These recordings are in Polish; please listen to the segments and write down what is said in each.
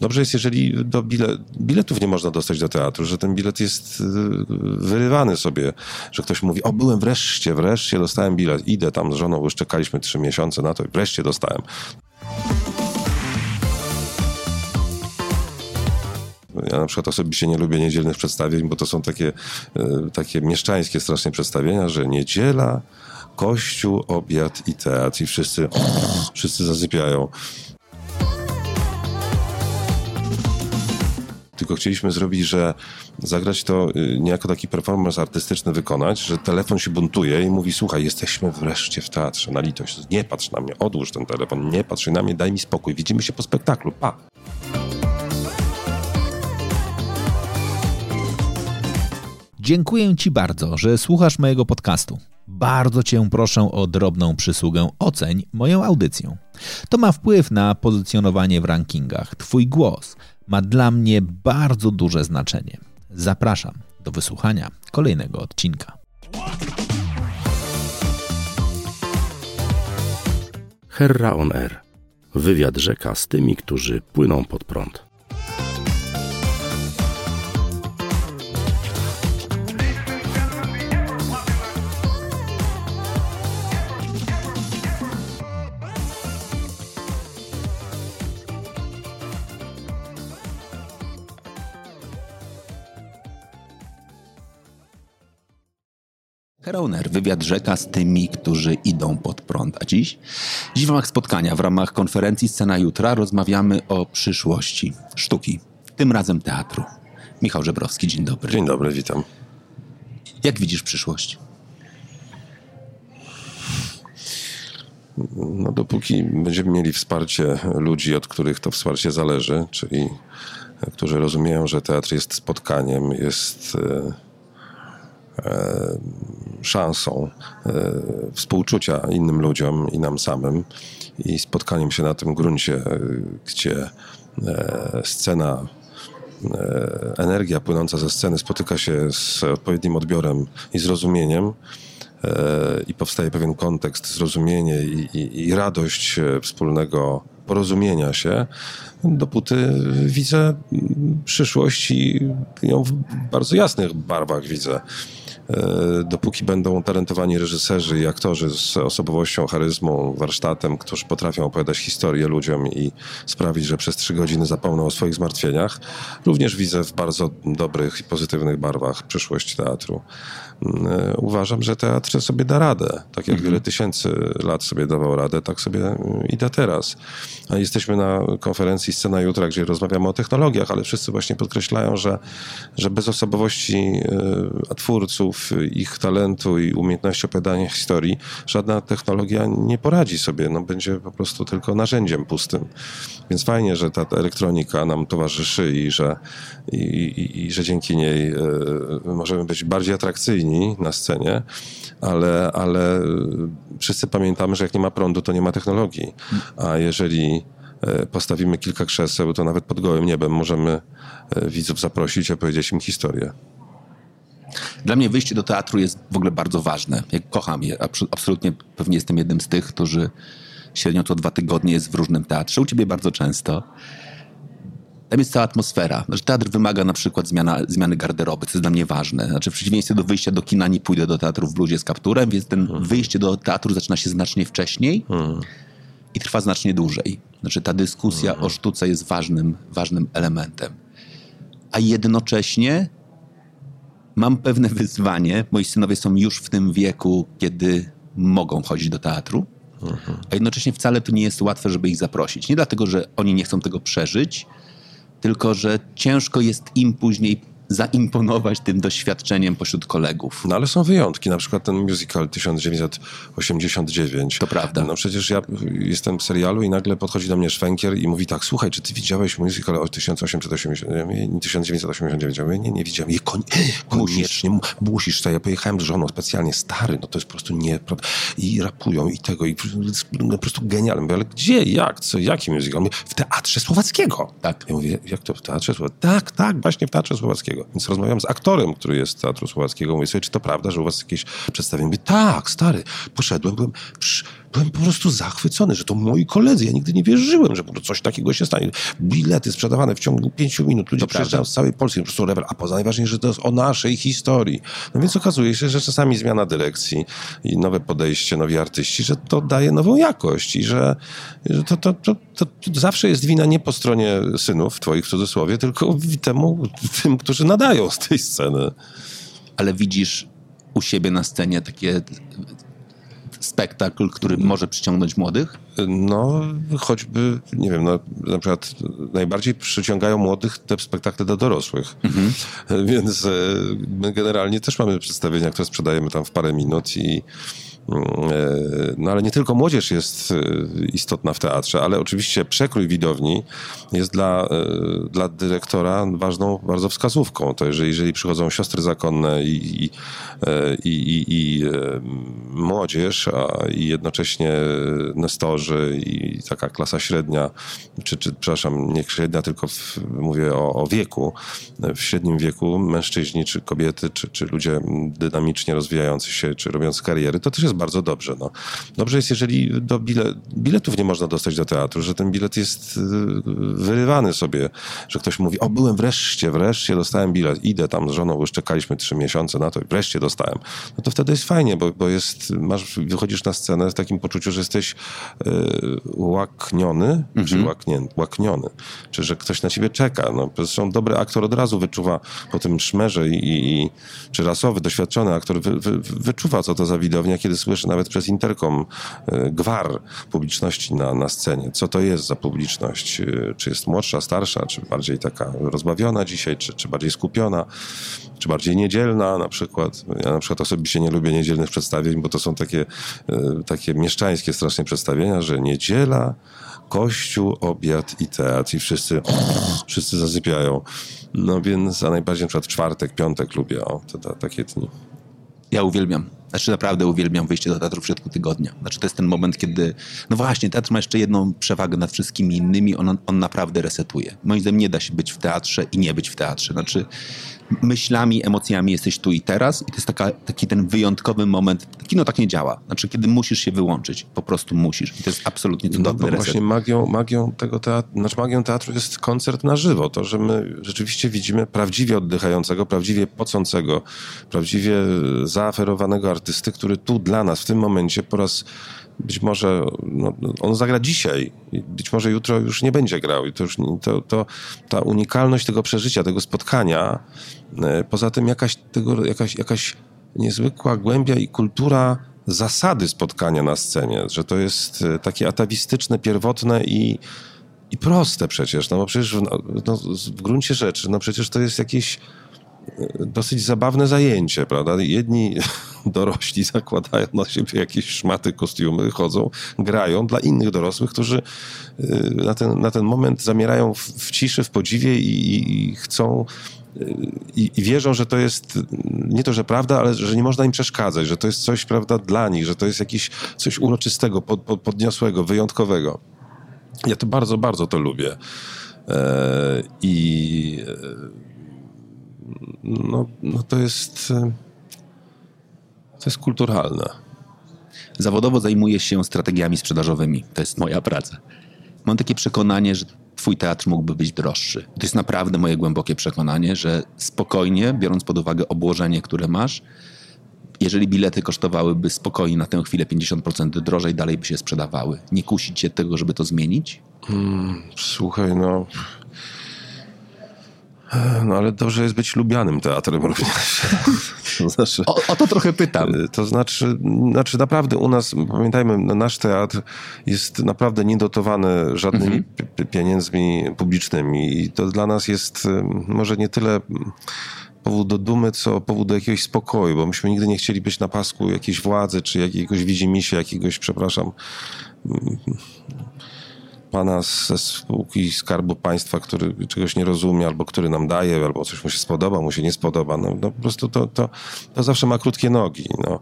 Dobrze jest, jeżeli do bilet, biletów nie można dostać do teatru, że ten bilet jest y, wyrywany sobie, że ktoś mówi, o byłem wreszcie, wreszcie dostałem bilet, idę tam z żoną, już czekaliśmy trzy miesiące na to i wreszcie dostałem. Ja na przykład osobiście nie lubię niedzielnych przedstawień, bo to są takie, y, takie mieszczańskie strasznie przedstawienia, że niedziela, kościół, obiad i teatr i wszyscy, wszyscy zasypiają. Tylko chcieliśmy zrobić, że zagrać to y, niejako taki performance artystyczny wykonać, że telefon się buntuje i mówi, słuchaj, jesteśmy wreszcie w teatrze, na litość, nie patrz na mnie, odłóż ten telefon, nie patrz na mnie, daj mi spokój, widzimy się po spektaklu, pa. Dziękuję Ci bardzo, że słuchasz mojego podcastu. Bardzo Cię proszę o drobną przysługę oceń moją audycję. To ma wpływ na pozycjonowanie w rankingach. Twój głos ma dla mnie bardzo duże znaczenie. Zapraszam do wysłuchania kolejnego odcinka. Herra on Air. Wywiad rzeka z tymi, którzy płyną pod prąd. Herauner, wywiad rzeka z tymi, którzy idą pod prąd. A dziś? Dziś w ramach spotkania, w ramach konferencji Scena Jutra rozmawiamy o przyszłości sztuki, tym razem teatru. Michał Żebrowski, dzień dobry. Dzień dobry, witam. Jak widzisz przyszłość? No, dopóki będziemy mieli wsparcie ludzi, od których to wsparcie zależy, czyli którzy rozumieją, że teatr jest spotkaniem, jest e, e, szansą e, współczucia innym ludziom i nam samym i spotkaniem się na tym gruncie, e, gdzie e, scena energia płynąca ze sceny spotyka się z odpowiednim odbiorem i zrozumieniem i powstaje pewien kontekst, zrozumienie i, i, i radość wspólnego porozumienia się, dopóty widzę przyszłość i ją w bardzo jasnych barwach widzę. E, dopóki będą talentowani reżyserzy i aktorzy z osobowością, charyzmą, warsztatem, którzy potrafią opowiadać historię ludziom i sprawić, że przez trzy godziny zapomną o swoich zmartwieniach, również widzę w bardzo dobrych i pozytywnych barwach przyszłość teatru. Mm, e, uważam, że teatr sobie da radę. Tak jak wiele tysięcy lat sobie dawał radę, tak sobie i da teraz. A jesteśmy na konferencji Scena Jutra, gdzie rozmawiamy o technologiach, ale wszyscy właśnie podkreślają, że, że bez osobowości e, ich talentu i umiejętności opowiadania historii, żadna technologia nie poradzi sobie. No, będzie po prostu tylko narzędziem pustym. Więc fajnie, że ta elektronika nam towarzyszy i że, i, i, i że dzięki niej y, możemy być bardziej atrakcyjni na scenie, ale, ale wszyscy pamiętamy, że jak nie ma prądu, to nie ma technologii. A jeżeli e, postawimy kilka krzeseł, to nawet pod gołym niebem możemy e, widzów zaprosić opowiedzieć im historię. Dla mnie wyjście do teatru jest w ogóle bardzo ważne. Ja kocham je. Absolutnie pewnie jestem jednym z tych, którzy średnio co dwa tygodnie jest w różnym teatrze. U ciebie bardzo często. Tam jest cała atmosfera. Znaczy, teatr wymaga na przykład zmiana, zmiany garderoby, co jest dla mnie ważne. Znaczy, w przeciwieństwie do wyjścia do kina nie pójdę do teatru w bluzie z kapturem, więc ten hmm. wyjście do teatru zaczyna się znacznie wcześniej hmm. i trwa znacznie dłużej. Znaczy, ta dyskusja hmm. o sztuce jest ważnym, ważnym elementem. A jednocześnie mam pewne wyzwanie. Moi synowie są już w tym wieku, kiedy mogą chodzić do teatru, a jednocześnie wcale to nie jest łatwe, żeby ich zaprosić. Nie dlatego, że oni nie chcą tego przeżyć, tylko że ciężko jest im później zaimponować tym doświadczeniem pośród kolegów. No ale są wyjątki, na przykład ten musical 1989. To prawda. No przecież ja jestem w serialu i nagle podchodzi do mnie Szwenkier i mówi tak, słuchaj, czy ty widziałeś musical o 1880, 1989? Ja mówię, nie, nie widziałem. Je, koniecznie, musisz to. Ja pojechałem z żoną specjalnie, stary, no to jest po prostu nie, i rapują i tego, i no, po prostu genialne. Mówię, ale gdzie, jak, co, jaki musical? Mówię, w Teatrze Słowackiego. Tak. Ja mówię, jak to w Teatrze Słowackiego? Tak, tak, właśnie w Teatrze Słowackiego. Więc rozmawiam z aktorem, który jest z Teatru Słowackiego. Mówię sobie, czy to prawda, że u was jakieś przedstawienie? Mówię, tak, stary, poszedłem, byłem... Psz, byłem po prostu zachwycony, że to moi koledzy. Ja nigdy nie wierzyłem, że coś takiego się stanie. Bilety sprzedawane w ciągu pięciu minut. Ludzie przyjeżdżają z całej Polski, po prostu. A poza najważniejsze, że to jest o naszej historii. No więc okazuje się, że czasami zmiana dyrekcji i nowe podejście, nowi artyści, że to daje nową jakość i że, że to, to, to, to, zawsze jest wina nie po stronie synów, twoich w cudzysłowie, tylko temu, tym, którzy nadają z tej sceny. Ale widzisz u siebie na scenie takie spektakl, który może przyciągnąć młodych? No, choćby, nie wiem, no, na przykład najbardziej przyciągają młodych te spektakle dla dorosłych. Mhm. Więc e, my generalnie też mamy przedstawienia, które sprzedajemy tam w parę minut i no ale nie tylko młodzież jest e, istotna w teatrze, ale oczywiście przekrój widowni jest dla, e, dla dyrektora ważną bardzo wskazówką. To jeżeli, jeżeli przychodzą siostry zakonne i, i, i, i młodzież, a i jednocześnie nestorzy i taka klasa średnia, czy, czy przepraszam, nie średnia, tylko w, mówię o, o wieku, w średnim wieku mężczyźni, czy kobiety, czy, czy ludzie dynamicznie rozwijający się, czy robiąc kariery, to też jest bardzo dobrze. No. Dobrze jest, jeżeli do bile, biletów nie można dostać do teatru, że ten bilet jest y, wyrywany sobie, że ktoś mówi, o byłem wreszcie, wreszcie dostałem bilet, idę tam z żoną, już czekaliśmy trzy miesiące na to i wreszcie dostałem. No to wtedy jest fajnie, bo, bo jest, masz, wychodzisz na scenę w takim poczuciu, że jesteś y, łakniony, mhm. czy łaknię, łakniony, czy że ktoś na ciebie czeka. No, zresztą dobry aktor od razu wyczuwa po tym szmerze i, i czy rasowy, doświadczony aktor wy, wy, wyczuwa, co to za widownia, kiedy słyszy nawet przez interkom e, gwar publiczności na, na scenie. Co to jest za publiczność? E, czy jest młodsza, starsza, czy bardziej taka rozbawiona dzisiaj, czy, czy bardziej skupiona, czy bardziej niedzielna na przykład. Ja na przykład osobiście nie lubię niedzielnych przedstawień, bo to są takie, e, takie mieszczańskie strasznie przedstawienia, że niedziela, kościół, obiad i teatr i wszyscy, wszyscy zasypiają. No więc, a najbardziej na przykład czwartek, piątek lubię, o, to, takie dni. Ja uwielbiam. Znaczy naprawdę uwielbiam wyjście do teatru w środku tygodnia. Znaczy to jest ten moment, kiedy... No właśnie, teatr ma jeszcze jedną przewagę nad wszystkimi innymi. On, on naprawdę resetuje. Moim zdaniem nie da się być w teatrze i nie być w teatrze. Znaczy myślami, emocjami jesteś tu i teraz i to jest taka, taki ten wyjątkowy moment. Kino tak nie działa. Znaczy, kiedy musisz się wyłączyć. Po prostu musisz. I to jest absolutnie cudowny no, no Właśnie magią, magią tego teatru, znaczy magią teatru jest koncert na żywo. To, że my rzeczywiście widzimy prawdziwie oddychającego, prawdziwie pocącego, prawdziwie zaaferowanego artysty, który tu dla nas w tym momencie po raz być może no, on zagra dzisiaj, być może jutro już nie będzie grał. I to już to, to, ta unikalność tego przeżycia, tego spotkania, e, poza tym jakaś, tego, jakaś, jakaś niezwykła głębia i kultura zasady spotkania na scenie, że to jest e, takie atawistyczne, pierwotne i, i proste przecież, no bo przecież no, no, w gruncie rzeczy, no przecież to jest jakieś dosyć zabawne zajęcie, prawda? Jedni dorośli zakładają na siebie jakieś szmaty, kostiumy, chodzą, grają dla innych dorosłych, którzy y, na ten, na ten moment zamierają w, w ciszy, w podziwie i, i chcą y, i, i, wierzą, że to jest nie to, że prawda, ale że nie można im przeszkadzać, że to jest coś, prawda, dla nich, że to jest jakieś coś uroczystego, pod, pod, podniosłego, wyjątkowego. Ja to bardzo, bardzo to lubię. E, I e, no, no to jest e, to jest kulturalne. Zawodowo zajmuję się strategiami sprzedażowymi. To jest moja praca. Mam takie przekonanie, że twój teatr mógłby być droższy. To jest naprawdę moje głębokie przekonanie, że spokojnie, biorąc pod uwagę obłożenie, które masz, jeżeli bilety kosztowałyby spokojnie na tę chwilę 50% drożej, dalej by się sprzedawały. Nie kusić się tego, żeby to zmienić? Hmm, słuchaj, no no ale dobrze jest być lubianym teatrem również. To znaczy, o, o, to trochę pytam. To znaczy, znaczy naprawdę u nas, pamiętajmy, nasz teatr jest naprawdę niedotowany żadnymi mhm. pieniędzmi publicznymi i to dla nas jest może nie tyle powód do dumy, co powód do jakiegoś spokoju, bo myśmy nigdy nie chcieli być na pasku jakiejś władzy, czy jakiegoś widzimisię, jakiegoś, przepraszam, pana ze spółki Skarbu Państwa, który czegoś nie rozumie, albo który nam daje, albo coś mu się spodoba, mu się nie spodoba, no, no po prostu to, to, to zawsze ma krótkie nogi. No.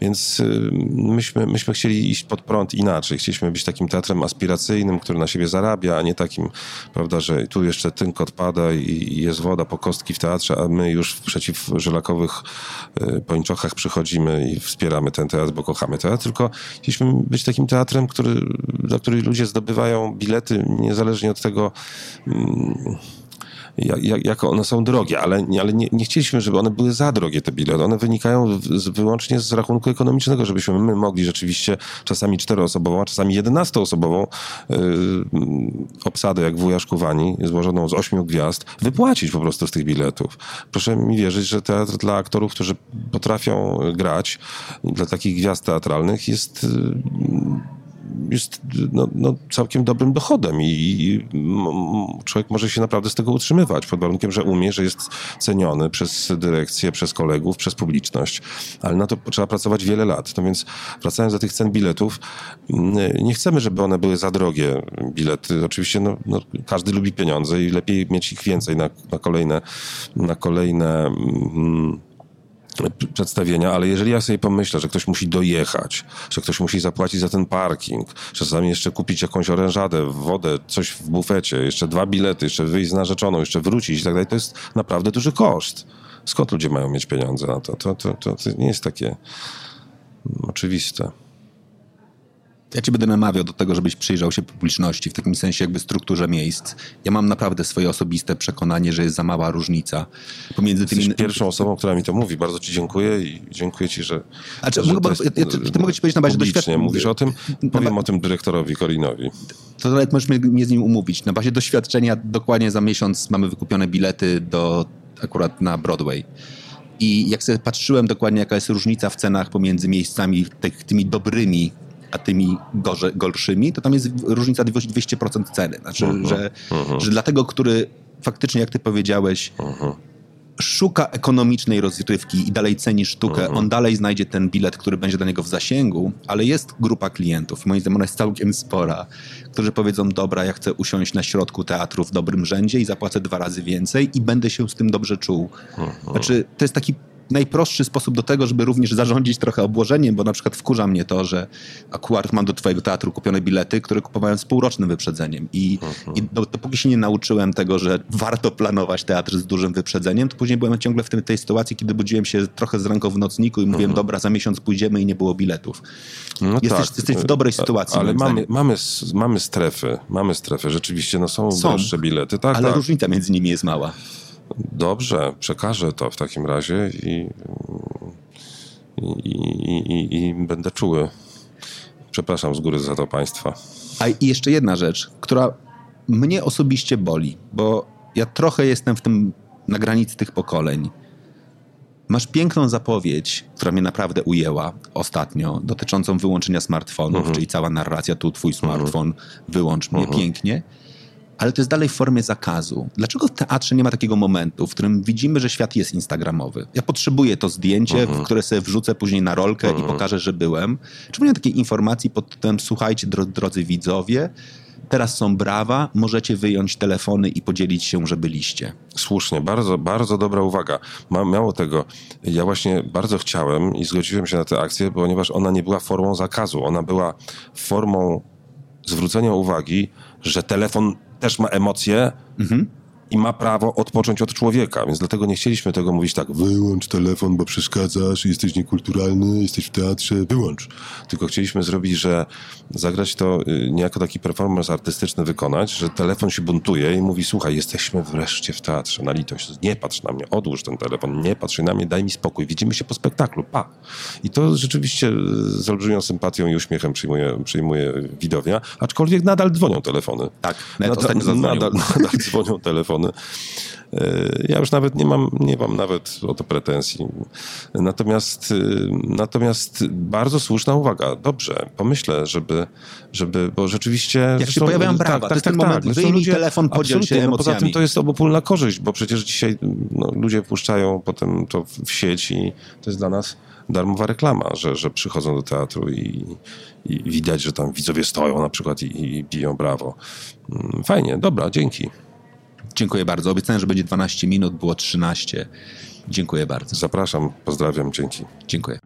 Więc y, myśmy, myśmy chcieli iść pod prąd inaczej. Chcieliśmy być takim teatrem aspiracyjnym, który na siebie zarabia, a nie takim, prawda, że tu jeszcze tynk odpada i, jest woda po kostki w teatrze, a my już w przeciw żelakowych y, pończochach przychodzimy i wspieramy ten teatr, bo kochamy teatr, tylko chcieliśmy być takim teatrem, który, dla których ludzie zdobywają bilety niezależnie od tego, mm, jak, jak one są drogie, ale, ale nie, nie, chcieliśmy, żeby one były za drogie, te bilety. One wynikają z, wyłącznie z rachunku ekonomicznego, żebyśmy my mogli rzeczywiście czasami czteroosobową, a czasami jedenastoosobową yy, obsadę, jak wuja Szkuwani, złożoną z ośmiu gwiazd, wypłacić po prostu z tych biletów. Proszę mi wierzyć, że teatr dla aktorów, którzy potrafią grać, dla takich gwiazd teatralnych jest... Yy, jest no, no, całkiem dobrym dochodem i, i, człowiek może się naprawdę z tego utrzymywać, pod warunkiem, że umie, że jest ceniony przez dyrekcję, przez kolegów, przez publiczność. Ale na to trzeba pracować wiele lat. No więc wracając do tych cen biletów, nie chcemy, żeby one były za drogie, bilety. Oczywiście no, no każdy lubi pieniądze i lepiej mieć ich więcej na, na kolejne, na kolejne mm, przedstawienia, ale jeżeli ja sobie pomyślę, że ktoś musi dojechać, że ktoś musi zapłacić za ten parking, czasami jeszcze kupić jakąś orężadę, wodę, coś w bufecie, jeszcze dwa bilety, jeszcze wyjść z narzeczoną, jeszcze wrócić i tak dalej, to jest naprawdę duży koszt. Skąd ludzie mają mieć pieniądze na to? To, to, to, to nie jest takie oczywiste. Ja ci będę namawiał do tego, żebyś przyjrzał się publiczności, w takim sensie jakby strukturze miejsc. Ja mam naprawdę swoje osobiste przekonanie, że jest za mała różnica pomiędzy tymi... Jesteś pierwszą osobą, która mi to mówi. Bardzo ci dziękuję i dziękuję ci, że... A czy, że mogę, ja, ja, ty, mogę ci powiedzieć na bazie doświadczenia. Mówisz o tym? Powiem o tym dyrektorowi Korinowi. To nawet możesz mnie z nim umówić. Na bazie doświadczenia dokładnie za miesiąc mamy wykupione bilety do akurat na Broadway. I jak sobie patrzyłem dokładnie, jaka jest różnica w cenach pomiędzy miejscami tymi dobrymi, a tymi gorze, gorszymi, to tam jest różnica 200% ceny. Znaczy, uh mhm. -huh, że, uh mhm. -huh. że dla tego, który faktycznie, jak ty powiedziałeś, uh mhm. -huh. szuka ekonomicznej rozrywki i dalej ceni sztukę, on dalej znajdzie ten bilet, który będzie dla niego w zasięgu, ale jest grupa klientów, moim zdaniem ona jest całkiem spora, którzy powiedzą, dobra, ja chcę usiąść na środku teatru w dobrym rzędzie i zapłacę dwa razy więcej i będę się z tym dobrze czuł. Znaczy, to jest taki najprostszy sposób do tego, żeby również zarządzić trochę obłożeniem, bo na przykład wkurza mnie to, że akurat mam do twojego teatru kupione bilety, które kupowałem z półrocznym wyprzedzeniem i, uh-huh. i do, dopóki się nie nauczyłem tego, że warto planować teatr z dużym wyprzedzeniem, to później byłem ciągle w tej, tej sytuacji, kiedy budziłem się trochę z ręką w nocniku i mówiłem, uh-huh. dobra, za miesiąc pójdziemy i nie było biletów. No jesteś, tak. jesteś w dobrej sytuacji. Ale mamy, mamy, mamy strefy, mamy strefy, rzeczywiście, no są, są droższe bilety. Tak, ale tak. różnica między nimi jest mała. Dobrze, przekażę to w takim razie i, i, i, i będę czuły. Przepraszam z góry za to Państwa. A i jeszcze jedna rzecz, która mnie osobiście boli, bo ja trochę jestem w tym na granicy tych pokoleń. Masz piękną zapowiedź, która mnie naprawdę ujęła ostatnio, dotyczącą wyłączenia smartfonów, mhm. czyli cała narracja, tu twój smartfon, wyłącz mnie mhm. pięknie ale to jest dalej w formie zakazu. Dlaczego w teatrze nie ma takiego momentu, w którym widzimy, że świat jest instagramowy? Ja potrzebuję to zdjęcie, -huh. które sobie wrzucę później na rolkę i mhm. pokażę, że byłem. Czemu nie ma takiej informacji pod tytułem słuchajcie, drodzy widzowie, teraz są brawa, możecie wyjąć telefony i podzielić się, że byliście. Słusznie, bardzo, bardzo dobra uwaga. Ma, mało tego, ja właśnie bardzo chciałem i zgodziłem się na tę akcję, ponieważ ona nie była formą zakazu, ona była formą zwrócenia uwagi, że telefon też ma emocje, mhm i ma prawo odpocząć od człowieka, więc dlatego nie chcieliśmy tego mówić tak, wyłącz telefon, bo przeszkadzasz, jesteś niekulturalny, jesteś w teatrze, wyłącz. Tylko chcieliśmy zrobić, że zagrać to y, niejako taki performance artystyczny wykonać, że telefon się buntuje i mówi, słuchaj, jesteśmy wreszcie w teatrze, na litość, nie patrz na mnie, odłóż ten telefon, nie patrz na mnie, daj mi spokój, widzimy się po spektaklu, pa. I to rzeczywiście z olbrzymią sympatią i uśmiechem przyjmuje, przyjmuje widownia, aczkolwiek nadal dzwonią telefony. Tak, nadal, nadal, nadal dzwonią telefony strony. E, ja już nawet nie mam, nie mam nawet o to pretensji. Natomiast, e, natomiast bardzo słuszna uwaga. Dobrze, pomyślę, żeby, żeby bo rzeczywiście... Jak się pojawiają brawa, tak, to jest tak, ten tak, moment, tak. ludzie, telefon, podziel się emocjami. No, poza tym to jest obopólna korzyść, bo przecież dzisiaj no, ludzie puszczają potem to w sieci i to jest dla nas darmowa reklama, że, że przychodzą do teatru i, i widać, że tam widzowie stoją na przykład i, i biją brawo. Mm, Fajnie, dobra, dzięki. Dziękuję bardzo. Obiecałem, że będzie 12 minut, było 13. Dziękuję bardzo. Zapraszam, pozdrawiam, dzięki. Dziękuję.